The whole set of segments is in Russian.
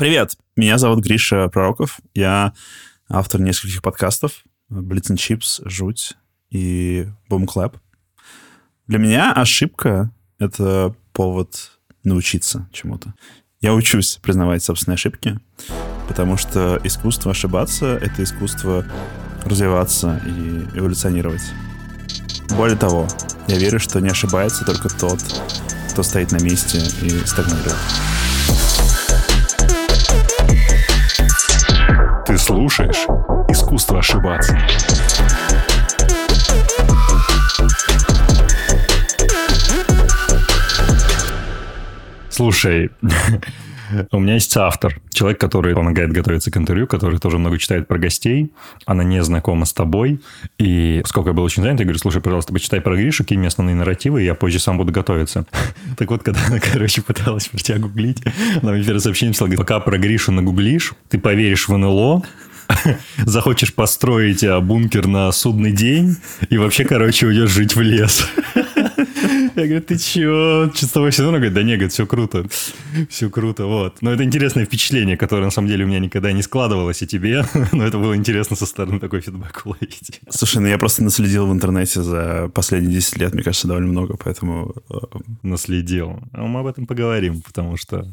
Привет, меня зовут Гриша Пророков. Я автор нескольких подкастов. Blitz Chips, Жуть и Boom Clap. Для меня ошибка — это повод научиться чему-то. Я учусь признавать собственные ошибки, потому что искусство ошибаться — это искусство развиваться и эволюционировать. Более того, я верю, что не ошибается только тот, кто стоит на месте и стагнирует. Ты слушаешь «Искусство ошибаться». Слушай, у меня есть автор, человек, который помогает готовиться к интервью, который тоже много читает про гостей. Она не знакома с тобой. И сколько я был очень занят, я говорю, слушай, пожалуйста, почитай про Гришу, какие мне основные нарративы, и я позже сам буду готовиться. Так вот, когда она, короче, пыталась про тебя гуглить, она мне первое сообщение писала, пока про Гришу нагуглишь, ты поверишь в НЛО, захочешь построить а, бункер на судный день и вообще, короче, уйдешь жить в лес. Я говорю, ты чё? Чистого сезона? Говорит, да не, говорит, все круто. Все круто, вот. Но это интересное впечатление, которое на самом деле у меня никогда не складывалось и тебе. Но это было интересно со стороны такой фидбэк уловить. Слушай, ну я просто наследил в интернете за последние 10 лет, мне кажется, довольно много, поэтому... Э, наследил. Ну, мы об этом поговорим, потому что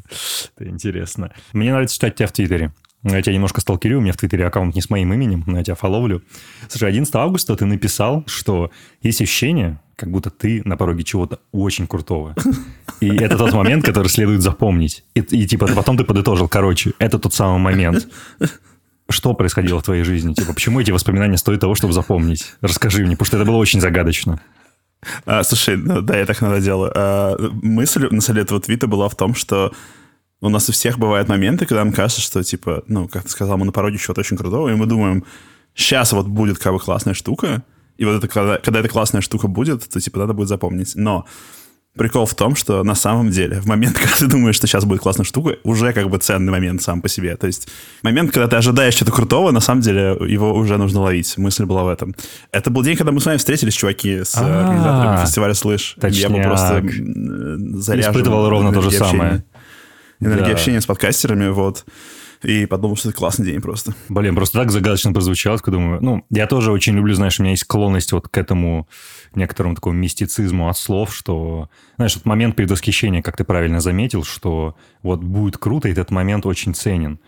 это интересно. Мне нравится читать тебя в Твиттере. Я тебя немножко сталкерю, у меня в Твиттере аккаунт не с моим именем, но я тебя фоловлю. Слушай, 11 августа ты написал, что есть ощущение, как будто ты на пороге чего-то очень крутого. И это тот момент, который следует запомнить. И, и типа потом ты подытожил, короче, это тот самый момент. Что происходило в твоей жизни? Типа, почему эти воспоминания стоят того, чтобы запомнить? Расскажи мне, потому что это было очень загадочно. А, слушай, ну, да, я так надо делаю. А, мысль на самом этого твита была в том, что у нас у всех бывают моменты, когда нам кажется, что, типа, ну, как ты сказал, мы на пороге чего-то очень крутого, и мы думаем, сейчас вот будет как бы классная штука, и вот это, когда, когда эта классная штука будет, то, типа, надо будет запомнить. Но прикол в том, что на самом деле, в момент, когда ты думаешь, что сейчас будет классная штука, уже как бы ценный момент сам по себе. То есть момент, когда ты ожидаешь чего-то крутого, на самом деле его уже нужно ловить. Мысль была в этом. Это был день, когда мы с вами встретились, чуваки, с А-а-а. организаторами фестиваля «Слышь». Я был просто заряжен. Испытывал ровно то же самое энергия да. общения с подкастерами, вот. И подумал, что это классный день просто. Блин, просто так загадочно прозвучало, когда думаю, ну, я тоже очень люблю, знаешь, у меня есть склонность вот к этому некоторому такому мистицизму от слов, что, знаешь, вот момент предвосхищения, как ты правильно заметил, что вот будет круто, и этот момент очень ценен.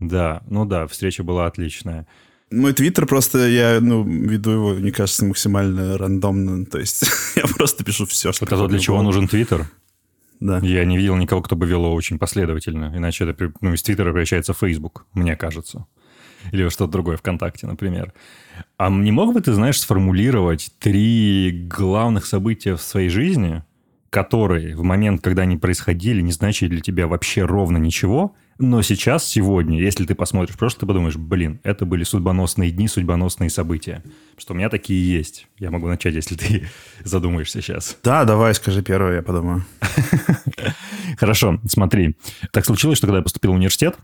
Да, ну да, встреча была отличная. Мой твиттер просто, я, ну, веду его, мне кажется, максимально рандомно. То есть я просто пишу все, что... Это для чего нужен твиттер? Да. Я не видел никого, кто бы вело очень последовательно. Иначе это ну, из Твиттера превращается в Фейсбук, мне кажется. Или что-то другое, ВКонтакте, например. А не мог бы ты, знаешь, сформулировать три главных события в своей жизни, которые в момент, когда они происходили, не значили для тебя вообще ровно ничего, но сейчас, сегодня, если ты посмотришь просто ты подумаешь, блин, это были судьбоносные дни, судьбоносные события. Что у меня такие есть. Я могу начать, если ты задумаешься сейчас. Да, давай, скажи первое, я подумаю. Хорошо, смотри. Так случилось, что когда я поступил в университет,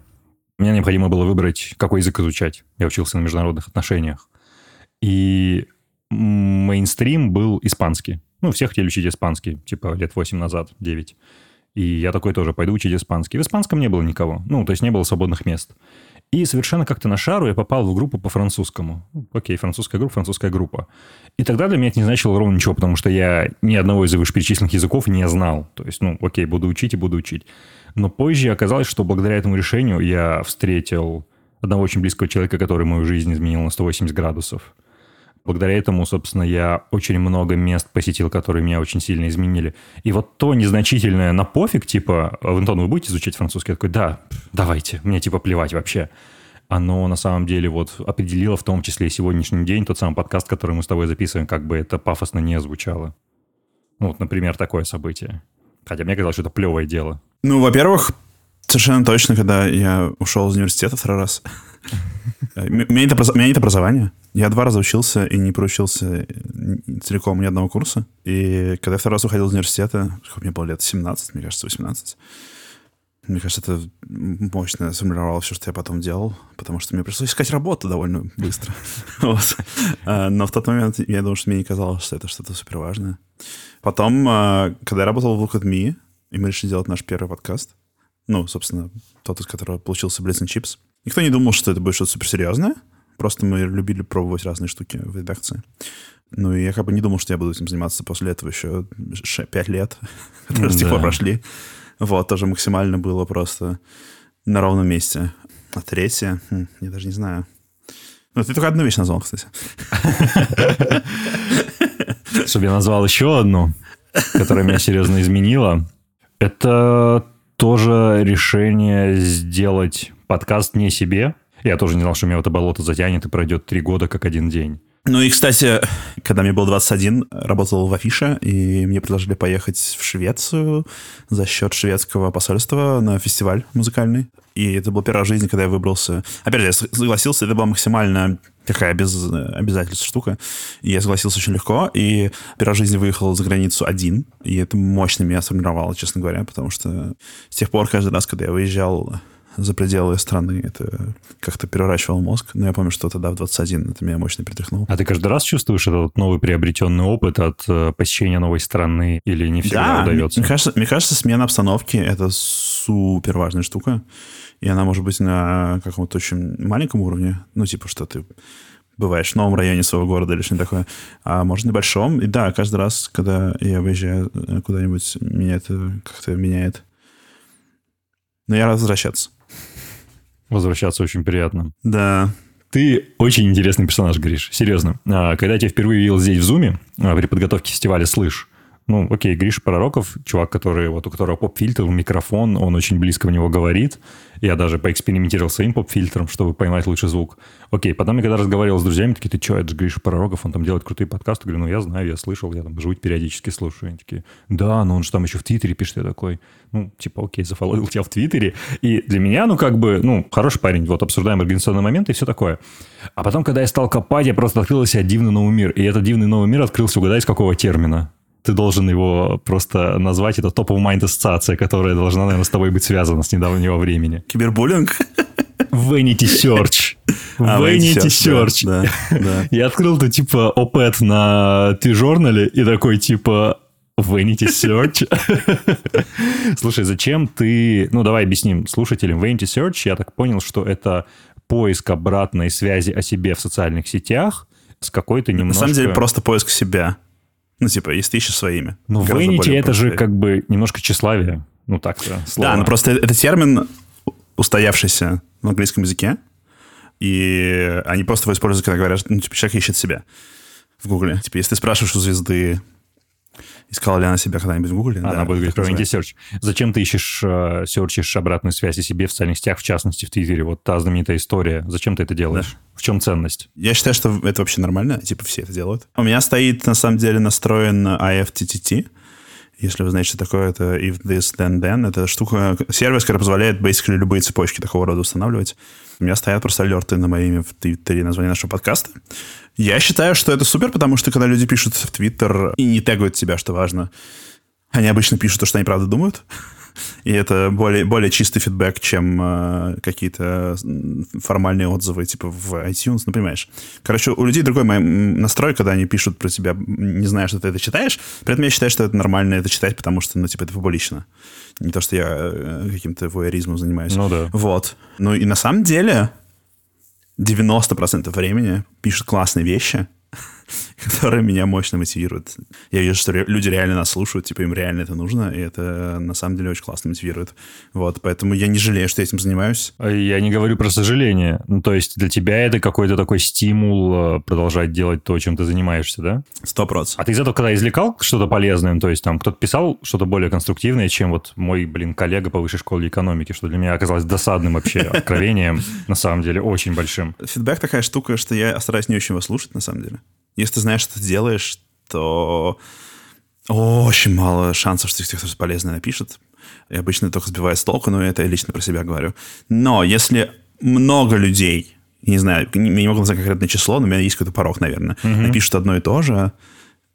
мне необходимо было выбрать, какой язык изучать. Я учился на международных отношениях. И мейнстрим был испанский. Ну, все хотели учить испанский, типа лет 8 назад, 9. И я такой тоже, пойду учить испанский. В испанском не было никого. Ну, то есть не было свободных мест. И совершенно как-то на шару я попал в группу по французскому. Окей, французская группа, французская группа. И тогда для меня это не значило ровно ничего, потому что я ни одного из вышеперечисленных языков не знал. То есть, ну, окей, буду учить и буду учить. Но позже оказалось, что благодаря этому решению я встретил одного очень близкого человека, который мою жизнь изменил на 180 градусов. Благодаря этому, собственно, я очень много мест посетил, которые меня очень сильно изменили. И вот то незначительное на пофиг, типа, Антон, вы будете изучать французский? Я такой, да, давайте, мне типа плевать вообще. Оно на самом деле вот определило в том числе и сегодняшний день, тот самый подкаст, который мы с тобой записываем, как бы это пафосно не звучало. Ну вот, например, такое событие. Хотя мне казалось, что это плевое дело. Ну, во-первых, совершенно точно, когда я ушел из университета второй раз, у меня нет образования. Я два раза учился и не проучился целиком ни одного курса. И когда я второй раз уходил из университета, сколько мне было лет, 17, мне кажется, 18, мне кажется, это мощно сформировало все, что я потом делал, потому что мне пришлось искать работу довольно быстро. А, но в тот момент я думал, что мне не казалось, что это что-то супер важное. Потом, а, когда я работал в Look at и мы решили делать наш первый подкаст, Ну, собственно, тот, из которого получился Blitz and Chips. Никто не думал, что это будет что-то суперсерьезное. Просто мы любили пробовать разные штуки в редакции. Ну, и я как бы не думал, что я буду этим заниматься после этого еще 5 лет, которые с тех пор прошли. Вот, тоже максимально было просто на ровном месте. А третье, хм, я даже не знаю. Ну, ты только одну вещь назвал, кстати. Чтобы я назвал еще одну, которая меня серьезно изменила. Это тоже решение сделать подкаст не себе. Я тоже не знал, что меня в это болото затянет и пройдет три года как один день. Ну и, кстати, когда мне было 21, работал в Афише, и мне предложили поехать в Швецию за счет шведского посольства на фестиваль музыкальный. И это был первая жизнь, когда я выбрался. Опять же, я согласился, это была максимально такая без обязательств штука. И я согласился очень легко, и первая жизнь выехал за границу один, и это мощно меня сформировало, честно говоря, потому что с тех пор каждый раз, когда я выезжал за пределы страны. Это как-то переворачивал мозг. Но я помню, что тогда в 21 это меня мощно перетряхнуло. А ты каждый раз чувствуешь этот новый приобретенный опыт от э, посещения новой страны или не всегда да, удается? Мне кажется, мне кажется, смена обстановки — это супер важная штука. И она может быть на каком-то очень маленьком уровне. Ну, типа, что ты бываешь в новом районе своего города или что-нибудь такое. А может, на большом. И да, каждый раз, когда я выезжаю э, куда-нибудь, меня это как-то меняет. Но я рад возвращаться. Возвращаться очень приятно. Да. Ты очень интересный персонаж, Гриш. Серьезно. А, когда я тебя впервые видел здесь в Зуме, а, при подготовке фестиваля «Слышь», ну, окей, Гриша Пророков, чувак, который, вот у которого поп-фильтр, микрофон, он очень близко в него говорит. Я даже поэкспериментировал своим поп-фильтром, чтобы поймать лучший звук. Окей, потом я когда разговаривал с друзьями, такие, ты что, это же Гриша Пророков, он там делает крутые подкасты. Говорю, ну, я знаю, я слышал, я там жуть периодически слушаю. Они такие, да, но он же там еще в Твиттере пишет. Я такой, ну, типа, окей, зафоловил тебя в Твиттере. И для меня, ну, как бы, ну, хороший парень, вот, обсуждаем организационный момент и все такое. А потом, когда я стал копать, я просто открыл себе дивный новый мир. И этот дивный новый мир открылся, угадай, с какого термина ты должен его просто назвать. Это топ-of-mind ассоциация, которая должна, наверное, с тобой быть связана с недавнего времени. Кибербуллинг? Vanity Search. А, Vanity Search. Да, да. Я открыл то типа опет на T-журнале и такой типа Vanity Search. Слушай, зачем ты... Ну, давай объясним слушателям. Vanity Search, я так понял, что это поиск обратной связи о себе в социальных сетях с какой-то немножко... На самом деле просто поиск себя. Ну, типа, если ты ищешь свое имя. Ну, Vanity это же как бы немножко тщеславие. Ну, так слово. Да, ну просто это термин устоявшийся в английском языке, и они просто его используют, когда говорят, ну, типа, человек ищет себя в Гугле. Типа, если ты спрашиваешь у звезды, Искала ли она себя когда-нибудь в Гугле? Она да, будет говорить про Vanity Search. Зачем ты ищешь, э, серчишь обратную связь о себе в социальных сетях, в частности, в Твиттере? Вот та знаменитая история. Зачем ты это делаешь? Да. В чем ценность? Я считаю, что это вообще нормально. Типа все это делают. У меня стоит, на самом деле, настроен IFTTT. Если вы знаете, что такое, это if this, then then. Это штука, сервис, который позволяет basically любые цепочки такого рода устанавливать. У меня стоят просто алерты на мое в Твиттере, название нашего подкаста. Я считаю, что это супер, потому что когда люди пишут в Твиттер и не тегают тебя, что важно, они обычно пишут то, что они правда думают. И это более, более чистый фидбэк, чем э, какие-то формальные отзывы, типа в iTunes, ну, понимаешь. Короче, у людей другой настрой, когда они пишут про тебя, не зная, что ты это читаешь. При этом я считаю, что это нормально это читать, потому что, ну, типа, это публично. Не то, что я э, каким-то воеризмом занимаюсь. Ну, да. Вот. Ну, и на самом деле 90% времени пишут классные вещи, которые меня мощно мотивируют. Я вижу, что люди реально нас слушают, типа им реально это нужно, и это на самом деле очень классно мотивирует. Вот, поэтому я не жалею, что я этим занимаюсь. А я не говорю про сожаление. Ну, то есть для тебя это какой-то такой стимул э, продолжать делать то, чем ты занимаешься, да? Сто процентов. А ты из этого когда извлекал что-то полезное? То есть там кто-то писал что-то более конструктивное, чем вот мой, блин, коллега по высшей школе экономики, что для меня оказалось досадным вообще откровением, на самом деле, очень большим. Фидбэк такая штука, что я стараюсь не очень его слушать, на самом деле. Если ты знаешь, что ты делаешь, то очень мало шансов, что кто-то полезное напишет. И обычно только сбивает с толку, но это я лично про себя говорю. Но если много людей, не знаю, не могу назвать конкретное число, но у меня есть какой-то порог, наверное, угу. напишут одно и то же,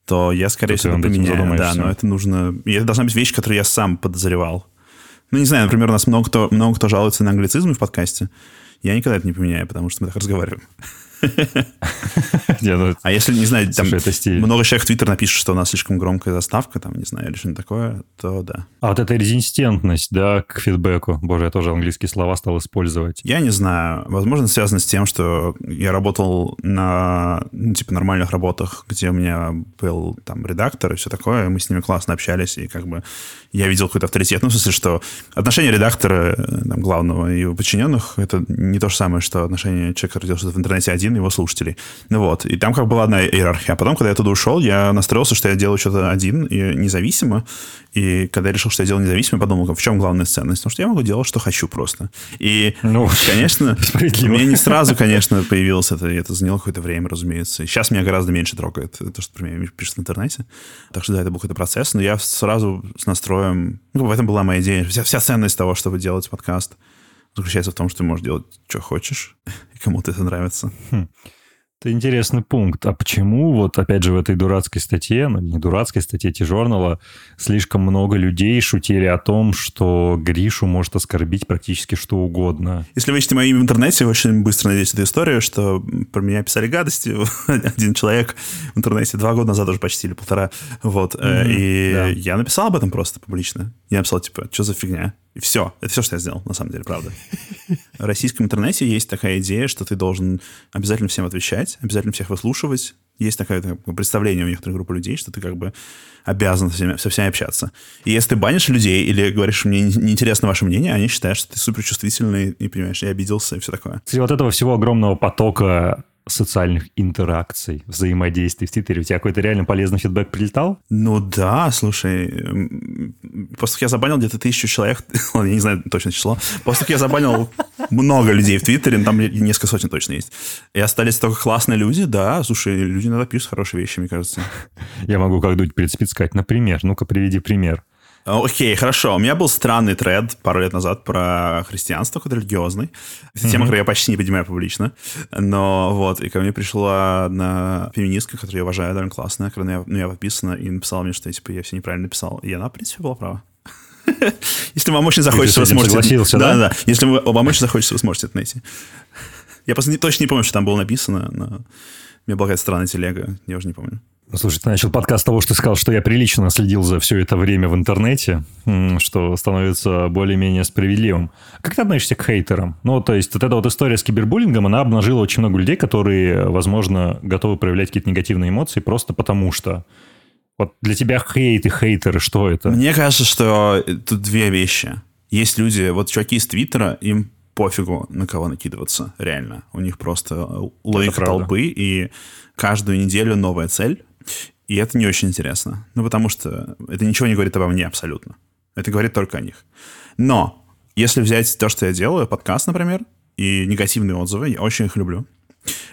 то я, скорее всего, поменяю. Да, но это нужно... И это должна быть вещь, которую я сам подозревал. Ну, не знаю, например, у нас много кто, много кто жалуется на англицизмы в подкасте. Я никогда это не поменяю, потому что мы так разговариваем. ну, А если, не знаю, там много человек в Твиттер напишет, что у нас слишком громкая заставка, там, не знаю, или что-нибудь такое, то да. А вот эта резистентность, да, к фидбэку. Боже, я тоже английские слова стал использовать. Я не знаю. Возможно, связано с тем, что я работал на, ну, типа, нормальных работах, где у меня был там редактор и все такое, и мы с ними классно общались, и как бы я видел какой-то авторитет. Ну, в смысле, что отношение редактора, э, там, главного и его подчиненных, это не то же самое, что отношение человека, который что-то в интернете один, и его слушателей. Ну вот. И там как была одна иерархия. А потом, когда я туда ушел, я настроился, что я делаю что-то один и независимо. И когда я решил, что я делаю независимо, я подумал, в чем главная ценность? Потому что я могу делать, что хочу просто. И, Ну, конечно, справедливо. мне не сразу, конечно, появилось это, это заняло какое-то время, разумеется. И сейчас меня гораздо меньше трогает то, что про меня пишут в интернете. Так что да, это был какой-то процесс, но я сразу с настроем... Ну, в этом была моя идея. Вся, вся ценность того, чтобы делать подкаст, заключается в том, что ты можешь делать, что хочешь, и кому-то это нравится. Это интересный пункт. А почему вот, опять же, в этой дурацкой статье, ну, не дурацкой статье T-журнала, слишком много людей шутили о том, что Гришу может оскорбить практически что угодно? Если вы ищете мое имя в интернете, вы очень быстро найдете эту историю, что про меня писали гадости. Один человек в интернете два года назад уже почти, или полтора. Вот. Мгм, и да. я написал об этом просто публично. Я написал, типа, что за фигня? Все. Это все, что я сделал, на самом деле, правда. В российском интернете есть такая идея, что ты должен обязательно всем отвечать, обязательно всех выслушивать. Есть такое представление у некоторых групп людей, что ты как бы обязан со всеми, со всеми общаться. И если ты банишь людей или говоришь, мне не- неинтересно ваше мнение, они считают, что ты суперчувствительный и, понимаешь, я обиделся и все такое. Среди вот этого всего огромного потока социальных интеракций, взаимодействий в Твиттере, у тебя какой-то реально полезный фидбэк прилетал? Ну да, слушай, после я забанил где-то тысячу человек, ладно, я не знаю точно число, после я забанил много людей в Твиттере, ну, там несколько сотен точно есть, и остались только классные люди, да, слушай, люди иногда пишут хорошие вещи, мне кажется. Я могу как дуть перед сказать, например, ну-ка приведи пример. А, Окей, хорошо. У меня был странный тред пару лет назад про христианство, какой-то религиозный. Это тема, которую я почти не поднимаю публично. Но вот, и ко мне пришла одна феминистка, которую я уважаю, довольно классная, когда я, ну, я подписана, и написала мне, что типа, я все неправильно написал. И она, в принципе, была права. Если вам очень захочется, вы сможете... да? Да, да. Если вам очень захочется, вы сможете это найти. Я просто не- точно не помню, что там было написано, но... У меня была какая-то странная телега, я уже не помню. Слушай, ты начал подкаст с того, что ты сказал, что я прилично следил за все это время в интернете, что становится более-менее справедливым. Как ты относишься к хейтерам? Ну, то есть вот эта вот история с кибербуллингом, она обнажила очень много людей, которые, возможно, готовы проявлять какие-то негативные эмоции просто потому что. Вот для тебя хейт и хейтеры, что это? Мне кажется, что тут две вещи. Есть люди, вот чуваки из Твиттера, им пофигу, на кого накидываться, реально. У них просто логика правда. толпы, и каждую неделю новая цель. И это не очень интересно. Ну, потому что это ничего не говорит обо мне абсолютно. Это говорит только о них. Но если взять то, что я делаю, подкаст, например, и негативные отзывы, я очень их люблю.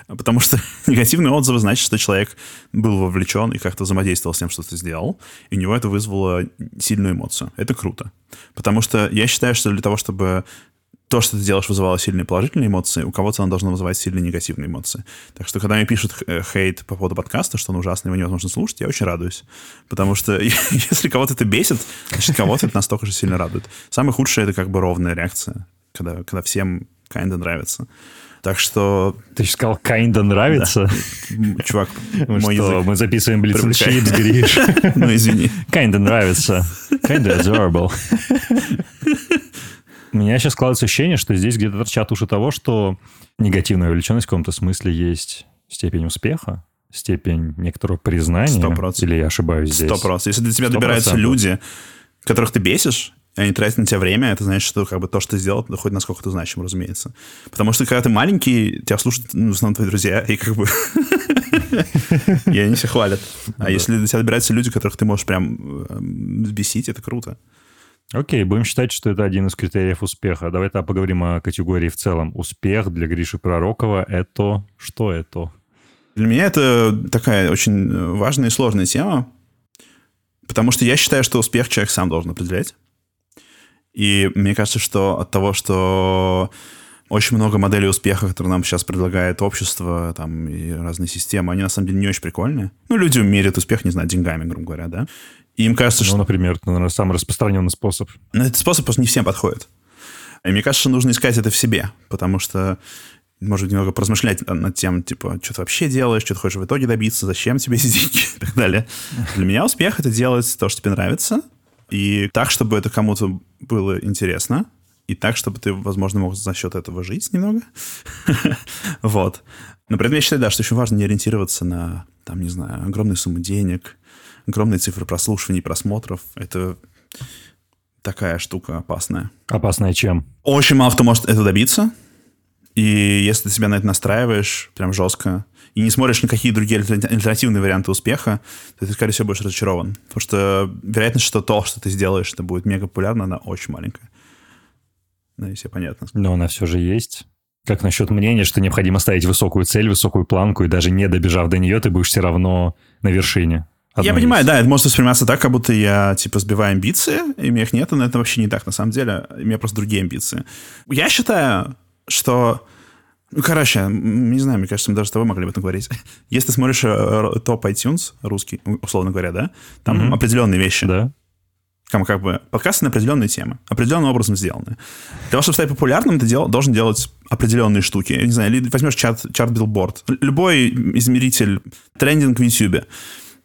Потому что негативные отзывы значит, что человек был вовлечен и как-то взаимодействовал с тем, что ты сделал, и у него это вызвало сильную эмоцию. Это круто. Потому что я считаю, что для того, чтобы то, что ты делаешь, вызывало сильные положительные эмоции, у кого-то оно должно вызывать сильные негативные эмоции. Так что, когда мне пишут э, хейт по поводу подкаста, что он ужасный, его невозможно слушать, я очень радуюсь. Потому что если кого-то это бесит, значит, кого-то это настолько же сильно радует. Самое худшее — это как бы ровная реакция, когда, когда всем kinda нравится. Так что, Ты же сказал, kinda нравится. м, чувак, Мы мой что, язык... мы записываем привлекает. Chips, Гриш. Ну, извини. Kinda нравится. Kinda adorable. У меня сейчас складывается ощущение, что здесь где-то торчат уши того, что негативная увлеченность в каком-то смысле есть степень успеха, степень некоторого признания. Сто процентов. Или я ошибаюсь здесь? Сто процентов. Если до тебя Сто добираются процентов. люди, которых ты бесишь, и они тратят на тебя время, это значит, что как бы то, что ты сделал, хоть насколько ты значим, разумеется. Потому что когда ты маленький, тебя слушают ну, в основном твои друзья, и как бы... И они все хвалят. А если до тебя добираются люди, которых ты можешь прям э, взбесить, это круто. Окей, будем считать, что это один из критериев успеха. Давай тогда поговорим о категории в целом. Успех для Гриши Пророкова — это... Что это? Для меня это такая очень важная и сложная тема, потому что я считаю, что успех человек сам должен определять. И мне кажется, что от того, что очень много моделей успеха, которые нам сейчас предлагает общество, там, и разные системы, они на самом деле не очень прикольные. Ну, люди меряют успех, не знаю, деньгами, грубо говоря, да. И им кажется, Ну, что например, это, наверное, самый распространенный способ. но этот способ просто не всем подходит. И мне кажется, что нужно искать это в себе, потому что может, немного поразмышлять над тем, типа, что ты вообще делаешь, что ты хочешь в итоге добиться, зачем тебе эти деньги и так далее. Для меня успех — это делать то, что тебе нравится, и так, чтобы это кому-то было интересно, и так, чтобы ты, возможно, мог за счет этого жить немного. вот. Но при этом я считаю, да, что очень важно не ориентироваться на, там, не знаю, огромные суммы денег, огромные цифры прослушиваний, просмотров. Это такая штука опасная. Опасная чем? Очень мало кто может это добиться. И если ты себя на это настраиваешь прям жестко, и не смотришь на какие другие альтернативные варианты успеха, то ты, скорее всего, будешь разочарован. Потому что вероятность, что то, что ты сделаешь, это будет мега популярно, она очень маленькая. Надеюсь, все понятно. Но она все же есть. Как насчет мнения, что необходимо ставить высокую цель, высокую планку, и даже не добежав до нее, ты будешь все равно на вершине? Я понимаю, из. да, это может восприниматься так, как будто я, типа, сбиваю амбиции, и у меня их нет, но это вообще не так, на самом деле. У меня просто другие амбиции. Я считаю, что... Ну, короче, не знаю, мне кажется, мы даже с тобой могли об этом говорить. Если ты смотришь э, топ iTunes русский, условно говоря, да, там mm-hmm. определенные вещи. Да как, как бы подкасты на определенные темы, определенным образом сделаны. Для того, чтобы стать популярным, ты дел, должен делать определенные штуки. Я не знаю, или возьмешь чат, чат Billboard, любой измеритель, трендинг в YouTube.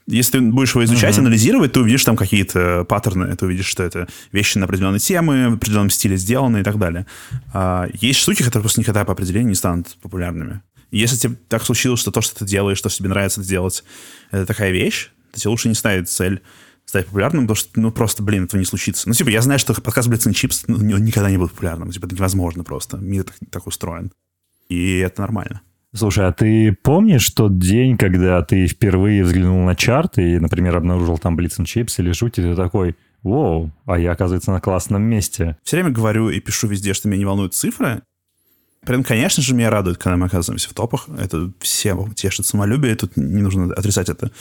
Если ты будешь его изучать, uh-huh. анализировать, ты увидишь там какие-то паттерны, ты увидишь, что это вещи на определенные темы, в определенном стиле сделаны и так далее. А, есть штуки, которые просто никогда по определению не станут популярными. Если тебе так случилось, что то, что ты делаешь, то, что тебе нравится делать, это такая вещь, то тебе лучше не ставить цель стать популярным, потому что, ну, просто, блин, этого не случится. Ну, типа, я знаю, что подкаст and Chips ну, никогда не будет популярным. Типа, это невозможно просто. Мир так, так устроен. И это нормально. Слушай, а ты помнишь тот день, когда ты впервые взглянул на чарты и, например, обнаружил там and Chips или Жуть, и ты такой, Воу, а я, оказывается, на классном месте. Все время говорю и пишу везде, что меня не волнуют цифры. Прям, конечно же, меня радует, когда мы оказываемся в топах. Это все тешит самолюбие, тут не нужно отрицать это.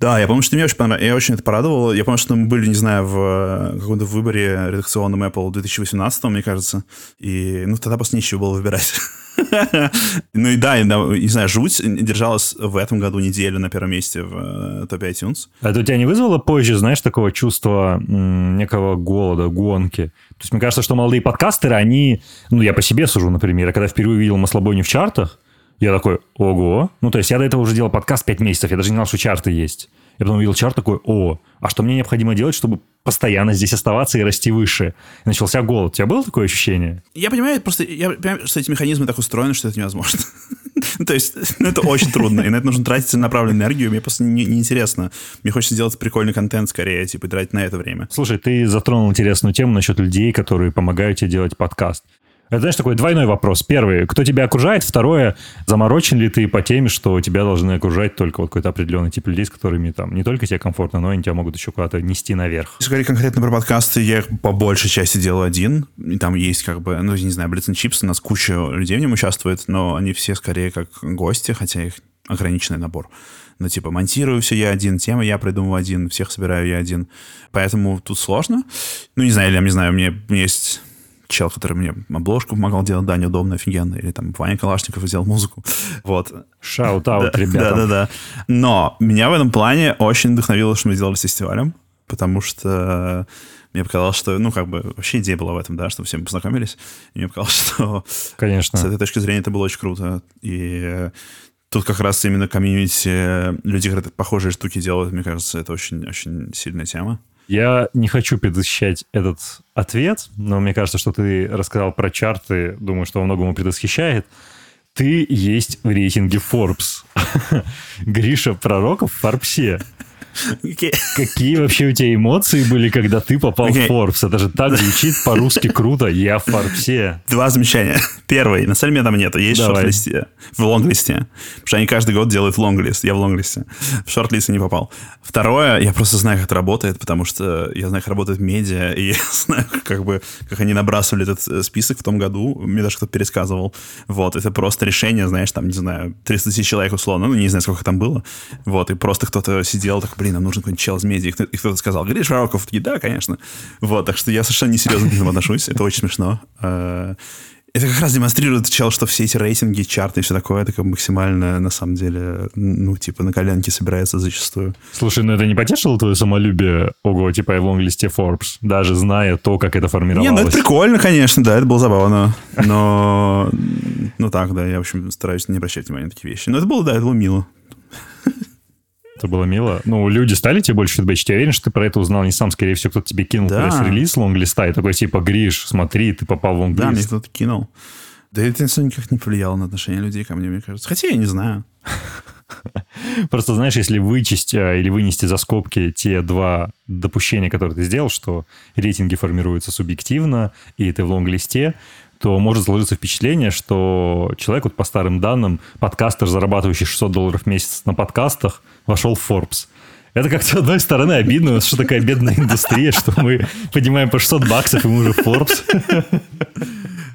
Да, я помню, что мне очень понравилось. Я очень это порадовал. Я помню, что мы были, не знаю, в каком-то выборе редакционном Apple 2018, мне кажется. И, ну, тогда просто нечего было выбирать. Ну и да, не знаю, жуть держалась в этом году неделю на первом месте в э, топе iTunes. А это у тебя не вызвало позже, знаешь, такого чувства некого голода, гонки? То есть мне кажется, что молодые подкастеры, они, ну я по себе сужу, например, когда впервые видел Маслобойни в чартах, я такой, ого. Ну, то есть я до этого уже делал подкаст 5 месяцев, я даже не знал, что чарты есть. Я потом увидел чарт такой, о, а что мне необходимо делать, чтобы постоянно здесь оставаться и расти выше? И начался голод. У тебя было такое ощущение? Я понимаю, просто я понимаю, что эти механизмы так устроены, что это невозможно. То есть, ну, это очень трудно, и на это нужно тратить направленную энергию, мне просто неинтересно. Мне хочется делать прикольный контент скорее, типа, тратить на это время. Слушай, ты затронул интересную тему насчет людей, которые помогают тебе делать подкаст. Это, знаешь, такой двойной вопрос. Первый, кто тебя окружает? Второе, заморочен ли ты по теме, что тебя должны окружать только вот какой-то определенный тип людей, с которыми там не только тебе комфортно, но и они тебя могут еще куда-то нести наверх. Если говорить конкретно про подкасты, я их по большей части делаю один. И там есть как бы, ну, не знаю, Blitz and Chips, у нас куча людей в нем участвует, но они все скорее как гости, хотя их ограниченный набор. Ну, типа, монтирую все я один, темы я придумываю один, всех собираю я один. Поэтому тут сложно. Ну, не знаю, или я не знаю, у меня есть чел, который мне обложку помогал делать, да, неудобно, офигенно. Или там Ваня Калашников сделал музыку. Вот. Shout-out, да, ребята. Да-да-да. Но меня в этом плане очень вдохновило, что мы сделали с фестивалем, потому что мне показалось, что, ну, как бы, вообще идея была в этом, да, чтобы все мы познакомились. И мне показалось, что... Конечно. С этой точки зрения это было очень круто. И тут как раз именно комьюнити, люди, которые похожие штуки делают, мне кажется, это очень-очень сильная тема. Я не хочу предвосхищать этот ответ, но мне кажется, что ты рассказал про чарты, думаю, что во многом его предвосхищает. Ты есть в рейтинге Forbes. Гриша Пророков в Форбсе. Okay. Какие вообще у тебя эмоции были, когда ты попал okay. в Forbes? Это же так звучит по-русски круто. Я в Форбсе. Два замечания. Первый. На самом деле там нету. Есть Давай. в шорт-листе. В лонг-листе. Потому что они каждый год делают лонг-лист. Я в лонг-листе. В шорт-лист не попал. Второе. Я просто знаю, как это работает, потому что я знаю, как работает медиа, и я знаю, как бы, как они набрасывали этот э, список в том году. Мне даже кто-то пересказывал. Вот. Это просто решение, знаешь, там, не знаю, 300 тысяч человек условно. Ну, не знаю, сколько там было. Вот. И просто кто-то сидел, так, блин, нам нужен какой-нибудь чел из медиа. И кто-то сказал, Гриш Рароков, такие, да, конечно. Вот, так что я совершенно несерьезно к этому отношусь. Это очень смешно. Э, Это как раз демонстрирует, чел, что все эти рейтинги, чарты и все такое, это как максимально, на самом деле, ну, типа, на коленке собирается зачастую. Слушай, ну это не потешило твое самолюбие, ого, типа, я в лонг-листе Forbes, даже зная то, как это формировалось? Не, ну это прикольно, конечно, да, это было забавно. Но, ну так, да, я, в общем, стараюсь не обращать внимания на такие вещи. Но это было, да, это было мило. Это было мило. Ну, люди стали тебе больше фидбэчить. Я уверен, что ты про это узнал не сам. Скорее всего, кто-то тебе кинул Да. пресс-релиз лонглиста и такой, типа, Гриш, смотри, ты попал в Да, мне лонглист. кто-то кинул. Да это никак не повлияло на отношение людей ко мне, мне кажется. Хотя я не знаю. Просто, знаешь, если вычесть а, или вынести за скобки те два допущения, которые ты сделал, что рейтинги формируются субъективно, и ты в лонглисте, то может сложиться впечатление, что человек, вот по старым данным, подкастер, зарабатывающий 600 долларов в месяц на подкастах, вошел в Forbes. Это как-то, с одной стороны, обидно, что такая бедная индустрия, что мы поднимаем по 600 баксов, и мы уже в Forbes.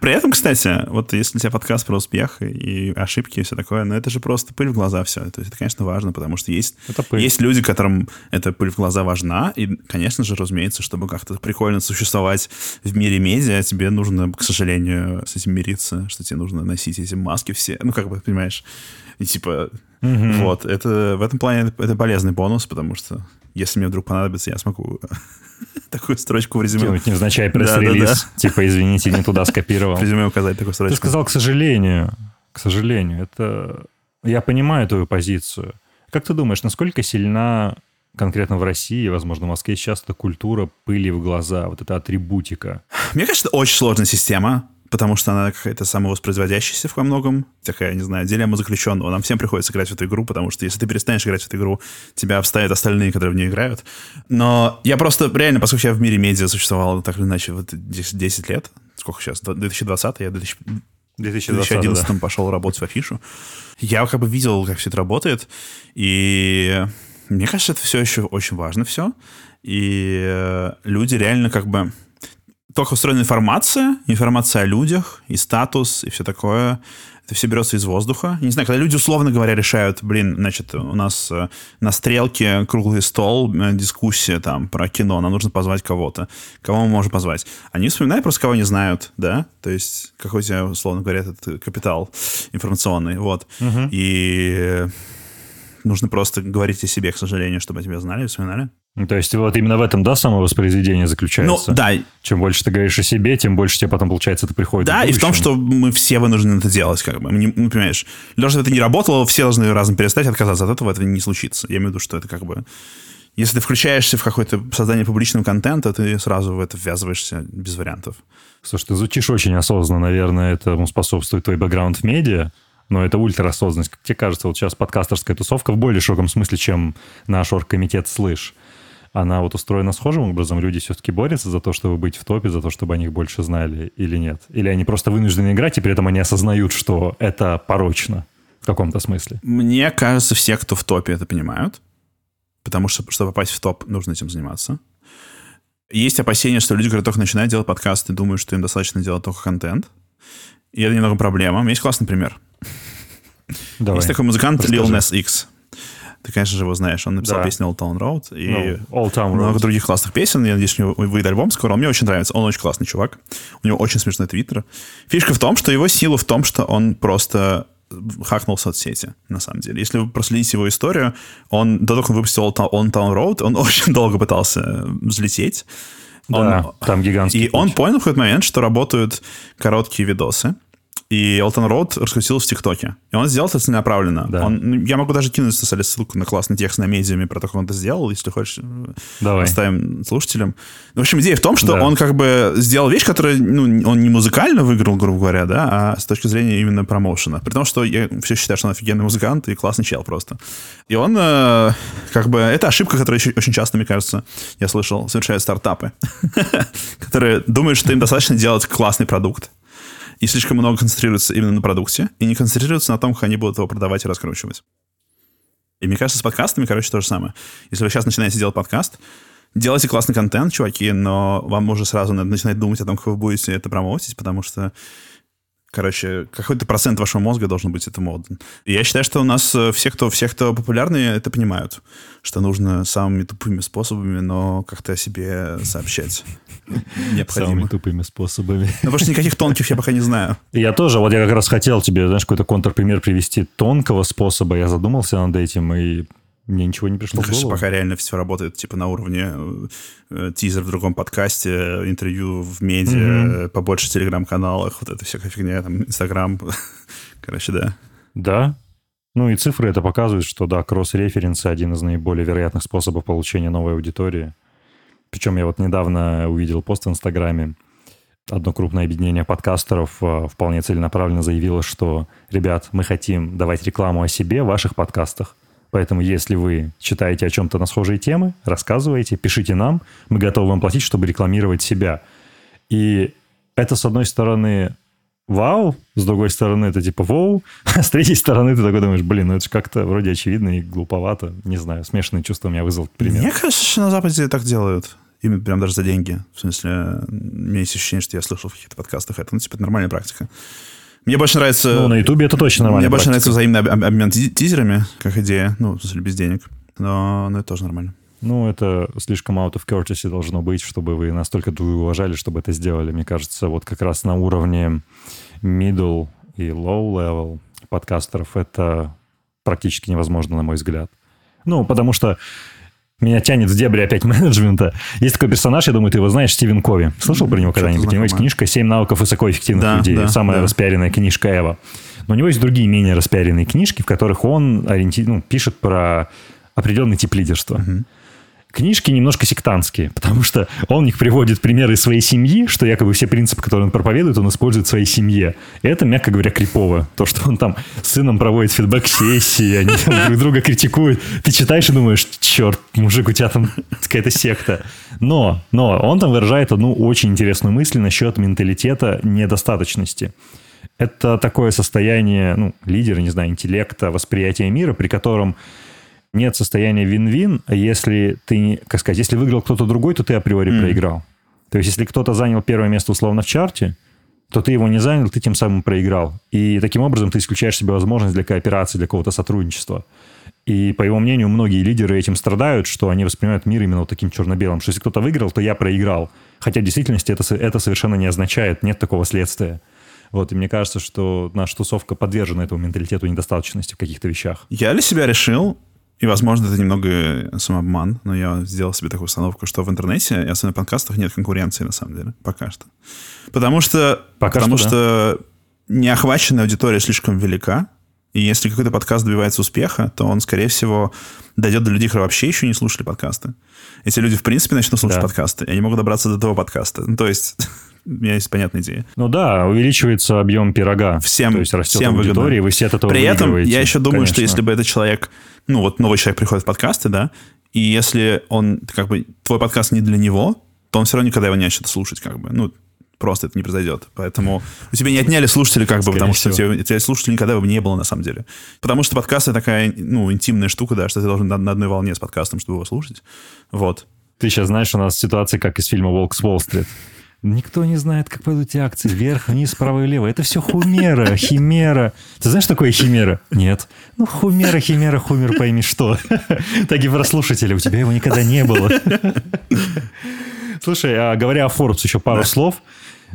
При этом, кстати, вот если у тебя подкаст про успех и ошибки и все такое, ну это же просто пыль в глаза все. То есть это, конечно, важно, потому что есть, есть люди, которым эта пыль в глаза важна, и, конечно же, разумеется, чтобы как-то прикольно существовать в мире медиа, тебе нужно, к сожалению, с этим мириться, что тебе нужно носить эти маски все. Ну, как бы, понимаешь, и типа, вот, это в этом плане это полезный бонус, потому что если мне вдруг понадобится, я смогу такую строчку в резюме, Кинуть невзначай Да, да, пресс-релиз, типа, извините, не туда скопировал. в резюме указать такую Ты строчку. сказал, к сожалению. К сожалению. Это... Я понимаю твою позицию. Как ты думаешь, насколько сильна конкретно в России, возможно, в Москве сейчас эта культура пыли в глаза, вот эта атрибутика? Мне кажется, это очень сложная система, потому что она какая-то самовоспроизводящаяся во многом. Такая, не знаю, дилемма заключенного. Нам всем приходится играть в эту игру, потому что если ты перестанешь играть в эту игру, тебя обставят остальные, которые в нее играют. Но я просто, реально, поскольку я в мире медиа существовал так или иначе вот 10, 10 лет, сколько сейчас, 2020, я в 2000 в 2011 пошел работать в афишу. Я как бы видел, как все это работает, и мне кажется, это все еще очень важно все. И люди реально как бы... Только устроена информация, информация о людях, и статус, и все такое. Это все берется из воздуха. Не знаю, когда люди, условно говоря, решают, блин, значит, у нас э, на стрелке круглый стол, э, дискуссия там про кино, нам нужно позвать кого-то. Кого мы можем позвать? Они вспоминают просто, кого не знают, да? То есть, какой у тебя, условно говоря, этот капитал информационный, вот. И э, нужно просто говорить о себе, к сожалению, чтобы о тебе знали, вспоминали. Ну, То есть вот именно в этом, да, самовоспроизведение Ну, заключается? да, Чем больше ты говоришь о себе, тем больше тебе потом, получается, это приходит Да, и в том, что мы все вынуждены это делать, как бы. Ну, понимаешь, для того, чтобы это не работало, все должны разом перестать отказаться от этого, это не случится. Я имею в виду, что это как бы... Если ты включаешься в какое-то создание публичного контента, ты сразу в это ввязываешься без вариантов. Слушай, ты звучишь очень осознанно, наверное, этому способствует твой бэкграунд в медиа, но это ультраосознанность. Как тебе кажется, вот сейчас подкастерская тусовка в более широком смысле, чем наш оргкомитет «Слышь». Она вот устроена схожим образом? Люди все-таки борются за то, чтобы быть в топе, за то, чтобы о них больше знали или нет? Или они просто вынуждены играть, и при этом они осознают, что это порочно в каком-то смысле? Мне кажется, все, кто в топе, это понимают. Потому что, чтобы попасть в топ, нужно этим заниматься. Есть опасения, что люди, которые только начинают делать подкасты, думают, что им достаточно делать только контент. И это немного проблема. У меня есть классный пример. Давай. Есть такой музыкант Расскажи. Lil Nas X. Ты, конечно же, его знаешь. Он написал Да. песню Old Town Road. И Ну, All Town много Road. других классных песен. Я надеюсь, у него выйдет альбом скоро. Он мне очень нравится. Он очень классный чувак. У него очень смешной твиттер. Фишка в том, что его сила в том, что он просто хакнул соцсети, на самом деле. Если вы проследите его историю, он, до того, как он выпустил Old Town, Old Road, он очень долго пытался взлететь. Да, Он- там гигантский и он путь. понял в какой-то момент, что работают короткие видосы. И Элтон Роуд раскрутился в ТикТоке. И он сделал это целенаправленно. Да. Он, ну, я могу даже кинуть кстати, ссылку на классный текст на медиуме про то, как он это сделал, если хочешь, э, Давай. оставим слушателям. В общем, идея в том, что Да. он как бы сделал вещь, которая, ну, он не музыкально выиграл, грубо говоря, да, а с точки зрения именно промоушена. При том, что я все считаю, что он офигенный музыкант и классный чел просто. И он, э, как бы, это ошибка, которая очень часто, мне кажется, я слышал, совершают стартапы, которые думают, что им достаточно делать классный продукт, и слишком много концентрируются именно на продукте, и не концентрируются на том, как они будут его продавать и раскручивать. И мне кажется, с подкастами, короче, то же самое. Если вы сейчас начинаете делать подкаст, делайте классный контент, чуваки, но вам уже сразу надо начинать думать о том, как вы будете это промоутить, потому что Короче, какой-то процент вашего мозга должен быть этому отдан. И я считаю, что у нас э, все, кто, все, кто популярные, это понимают, что нужно самыми тупыми способами, но как-то о себе сообщать. Необходимо. Самыми тупыми способами. Ну, потому что никаких тонких я пока не знаю. Я тоже, вот я как раз хотел тебе, знаешь, какой-то контрпример привести тонкого способа. Я задумался над этим, и мне ничего не пришло Мне в голову. пока реально все работает типа на уровне э, тизер в другом подкасте, интервью в медиа, mm-hmm. побольше телеграм-каналах, вот эта всякая фигня, там, Инстаграм. Короче, да. Да. Ну и цифры это показывают, что да, кросс-референсы один из наиболее вероятных способов получения новой аудитории. Причем я вот недавно увидел пост в Инстаграме. Одно крупное объединение подкастеров э, вполне целенаправленно заявило, что, ребят, мы хотим давать рекламу о себе в ваших подкастах. Поэтому, если вы читаете о чем-то на схожие темы, рассказывайте, пишите нам, мы готовы вам платить, чтобы рекламировать себя. И это, с одной стороны, вау, с другой стороны, это типа вау, а с третьей стороны ты такой думаешь, блин, ну это же как-то вроде очевидно и глуповато. Не знаю, смешанные чувства у меня вызвал пример. Мне кажется, что на Западе так делают. Именно прям даже за деньги. В смысле, у меня есть ощущение, что я слышал в каких-то подкастах это. Ну, типа, это нормальная практика. Мне больше нравится... Ну, на Ютубе это точно нормально. Мне больше нравится взаимный обмен тизерами, как идея. Ну, в смысле, без денег. Но, но это тоже нормально. Ну, это слишком out of courtesy должно быть, чтобы вы настолько уважали, чтобы это сделали. Мне кажется, вот как раз на уровне middle и low level подкастеров это практически невозможно, на мой взгляд. Ну, потому что меня тянет в дебри опять менеджмента. Есть такой персонаж, я думаю, ты его знаешь, Стивен Кови. Слышал про него когда-нибудь? У него есть книжка «Семь навыков высокоэффективных да, людей». Да, Самая да. распиаренная книжка Эва. Но у него есть другие менее распиаренные книжки, в которых он ориенти... ну, пишет про определенный тип лидерства. Угу книжки немножко сектантские, потому что он в них приводит примеры своей семьи, что якобы все принципы, которые он проповедует, он использует в своей семье. Это, мягко говоря, крипово. То, что он там с сыном проводит фидбэк-сессии, они друг друга критикуют. Ты читаешь и думаешь, черт, мужик, у тебя там какая-то секта. Но, но он там выражает одну очень интересную мысль насчет менталитета недостаточности. Это такое состояние, ну, лидера, не знаю, интеллекта, восприятия мира, при котором нет состояния вин-вин, а если ты, как сказать, если выиграл кто-то другой, то ты априори mm. проиграл. То есть, если кто-то занял первое место условно в чарте, то ты его не занял, ты тем самым проиграл. И таким образом ты исключаешь себе возможность для кооперации, для какого-то сотрудничества. И, по его мнению, многие лидеры этим страдают, что они воспринимают мир именно вот таким черно-белым, что если кто-то выиграл, то я проиграл. Хотя в действительности это, это совершенно не означает, нет такого следствия. Вот, и мне кажется, что наша тусовка подвержена этому менталитету недостаточности в каких-то вещах. Я для себя решил, и, возможно, это немного самообман, но я сделал себе такую установку, что в интернете, и особенно в подкастах, нет конкуренции, на самом деле, пока что. Потому что, пока потому что, что да. неохваченная аудитория слишком велика, и если какой-то подкаст добивается успеха, то он, скорее всего, дойдет до людей, которые вообще еще не слушали подкасты. Эти люди, в принципе, начнут слушать да. подкасты, и они могут добраться до того подкаста. Ну, то есть, у меня есть понятная идея. Ну да, увеличивается объем пирога. Всем, то есть растет всем аудитория, вы все от этого При этом я еще думаю, конечно. что если бы этот человек, ну вот новый человек приходит в подкасты, да, и если он, как бы, твой подкаст не для него, то он все равно никогда его не начнет слушать, как бы. Ну, просто это не произойдет. Поэтому у тебя не отняли слушатели, как бы, Скорее потому всего. что у тебя, слушателей никогда бы не было, на самом деле. Потому что подкаст — это такая, ну, интимная штука, да, что ты должен на, на одной волне с подкастом, чтобы его слушать. Вот. Ты сейчас знаешь, у нас ситуация, как из фильма «Волк с Уолл-стрит». Никто не знает, как пойдут эти акции. Вверх, вниз, справа и лево. Это все хумера, химера. Ты знаешь, что такое химера? Нет. Ну, хумера, химера, хумер, пойми что. Так и про слушателя. У тебя его никогда не было. Слушай, а говоря о Forbes, еще пару слов.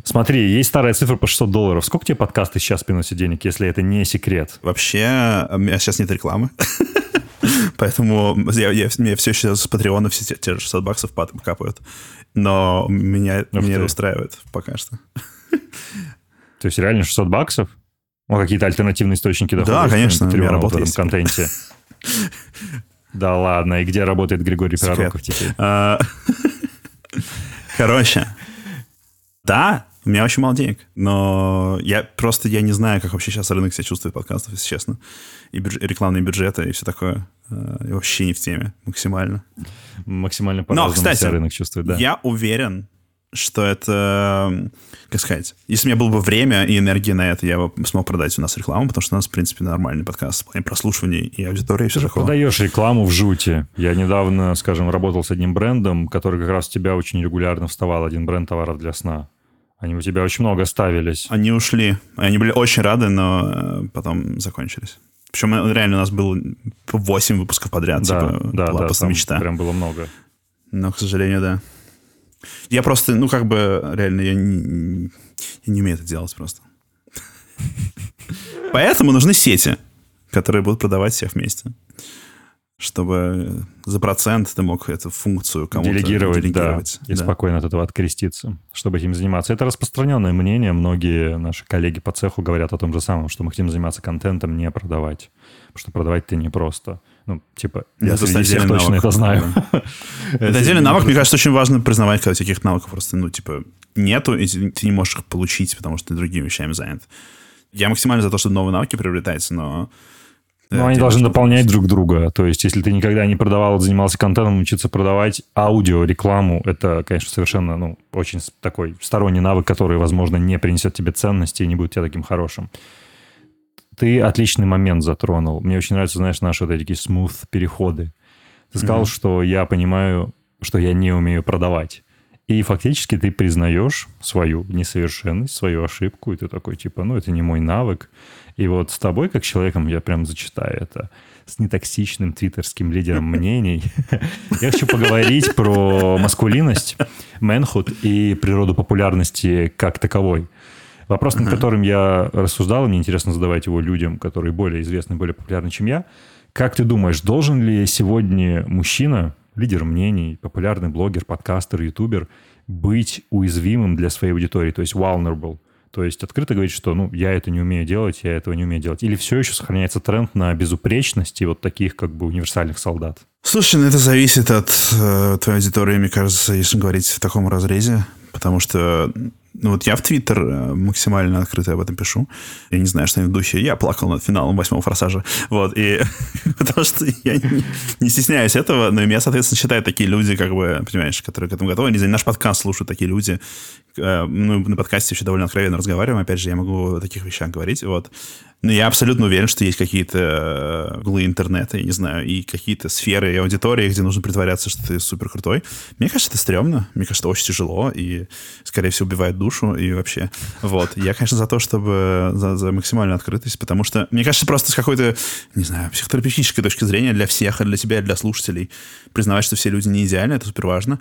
Смотри, есть старая цифра по 600 долларов. Сколько тебе подкасты сейчас приносят денег, если это не секрет? Вообще, у меня сейчас нет рекламы. Поэтому я, я, мне все еще с Патреона все те, же 600 баксов капают. Но меня, меня это устраивает пока что. То есть реально 600 баксов? Ну, какие-то альтернативные источники дохода? Да, конечно, у меня работа в этом контенте. Да ладно, и где работает Григорий Пирогов теперь? А, короче, да, у меня очень мало денег, но я просто я не знаю, как вообще сейчас рынок себя чувствует подкастов, если честно. И бюдж... рекламные бюджеты, и все такое. Э, я вообще не в теме максимально. Максимально по-разному но, кстати, рынок чувствует, да. я уверен, что это, как сказать, если у меня было бы время и энергия на это, я бы смог продать у нас рекламу, потому что у нас, в принципе, нормальный подкаст в плане прослушивания и аудитории, и все такое. Продаешь рекламу в жути. Я недавно, скажем, работал с одним брендом, который как раз у тебя очень регулярно вставал, один бренд товаров для сна Они у тебя очень много ставились. Они ушли. Они были очень рады, но э, потом закончились. Причем э, реально у нас было 8 выпусков подряд. Да, типа, да, была да, мечта. прям было много. Но, к сожалению, да. Я просто, ну, как бы, реально, я не, я не умею это делать просто. Поэтому нужны сети, которые будут продавать всех вместе. Чтобы за процент ты мог эту функцию кому-то делегировать, делегировать. да, и спокойно от этого откреститься, чтобы этим заниматься. Это распространенное мнение. Многие наши коллеги по цеху говорят о том же самом, что мы хотим заниматься контентом, не продавать. Потому что продавать ты непросто. Ну, типа, Да, я это среди всех точно навык. это знаю. Это отдельный навык. Мне кажется, очень важно признавать, когда таких навыков просто, ну, типа, нету, и ты ты не можешь их получить, потому что ты другими вещами занят. Я максимально за то, чтобы новые навыки приобретаются, но... Но э, они должны дополнять друг друга. То есть, если ты никогда не продавал, занимался контентом, учиться продавать аудио, рекламу, это, конечно, совершенно, ну, очень такой сторонний навык, который, возможно, не принесет тебе ценности и не будет тебе таким хорошим. Ты отличный момент затронул. Мне очень нравятся, знаешь, наши вот эти такие смуth переходы. Ты сказал, Мгм. что я понимаю, что я не умею продавать. И фактически ты признаешь свою несовершенность, свою ошибку, и ты такой, типа, ну, это не мой навык. И вот с тобой, как человеком, я прям зачитаю это, с нетоксичным твиттерским лидером мнений, я хочу поговорить про маскулинность, мэнхуд и природу популярности как таковой. Вопрос, над которым я рассуждал, и мне интересно задавать его людям, которые более известны, более популярны, чем я. Как ты думаешь, должен ли сегодня мужчина, лидер мнений, популярный блогер, подкастер, ютубер, быть уязвимым для своей аудитории, то есть vulnerable? То есть открыто говорить, что ну, я это не умею делать, я этого не умею делать. Или все еще сохраняется тренд на безупречность и вот таких как бы универсальных солдат? Слушай, ну это зависит от э, твоей аудитории, мне кажется, если говорить в таком разрезе. Потому что, ну вот я в Твиттер э, максимально открыто об этом пишу. Я не знаю, что в духе. Я плакал над финалом восьмого форсажа. Вот, и потому что я не, стесняюсь этого, но меня, соответственно, считают такие люди, как бы, понимаешь, которые к этому готовы. Не наш подкаст слушают такие люди. Э, Ну, на подкасте еще довольно откровенно разговариваем. Опять же, я могу о таких вещах говорить. Вот. Но я абсолютно уверен, что есть какие-то э, углы интернета, я не знаю, и какие-то сферы и аудитории, где нужно притворяться, что ты супер крутой. Мне кажется, это стрёмно. Мне кажется, очень тяжело и, скорее всего, убивает душу и вообще. Вот. Я, конечно, за то, чтобы за, за максимальную открытость, потому что, мне кажется, просто с какой-то, не знаю, психотерапевтической точки зрения для всех, и для тебя, для слушателей, признавать, что все люди не идеальны, это супер важно.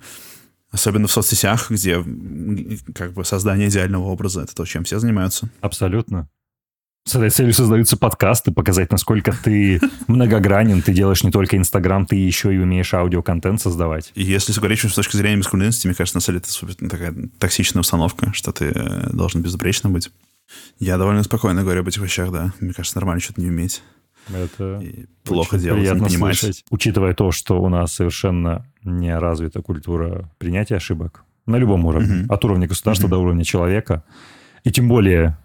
Особенно в соцсетях, где как бы создание идеального образа — это то, чем все занимаются. Абсолютно. С этой целью создаются подкасты, показать, насколько ты многогранен, ты делаешь не только Инстаграм, ты еще и умеешь аудиоконтент создавать. И если говорить с точки зрения маскулинности, мне кажется, на самом деле это супер такая токсичная установка, что ты э, должен безупречно быть. Я довольно спокойно говорю об этих вещах, да. Мне кажется, нормально что-то не уметь. Это И плохо делать, не приятно понимать. слышать. Учитывая то, что у нас совершенно не развита культура принятия ошибок на любом уровне, Мгм. от уровня государства Мгм. до уровня человека, и тем более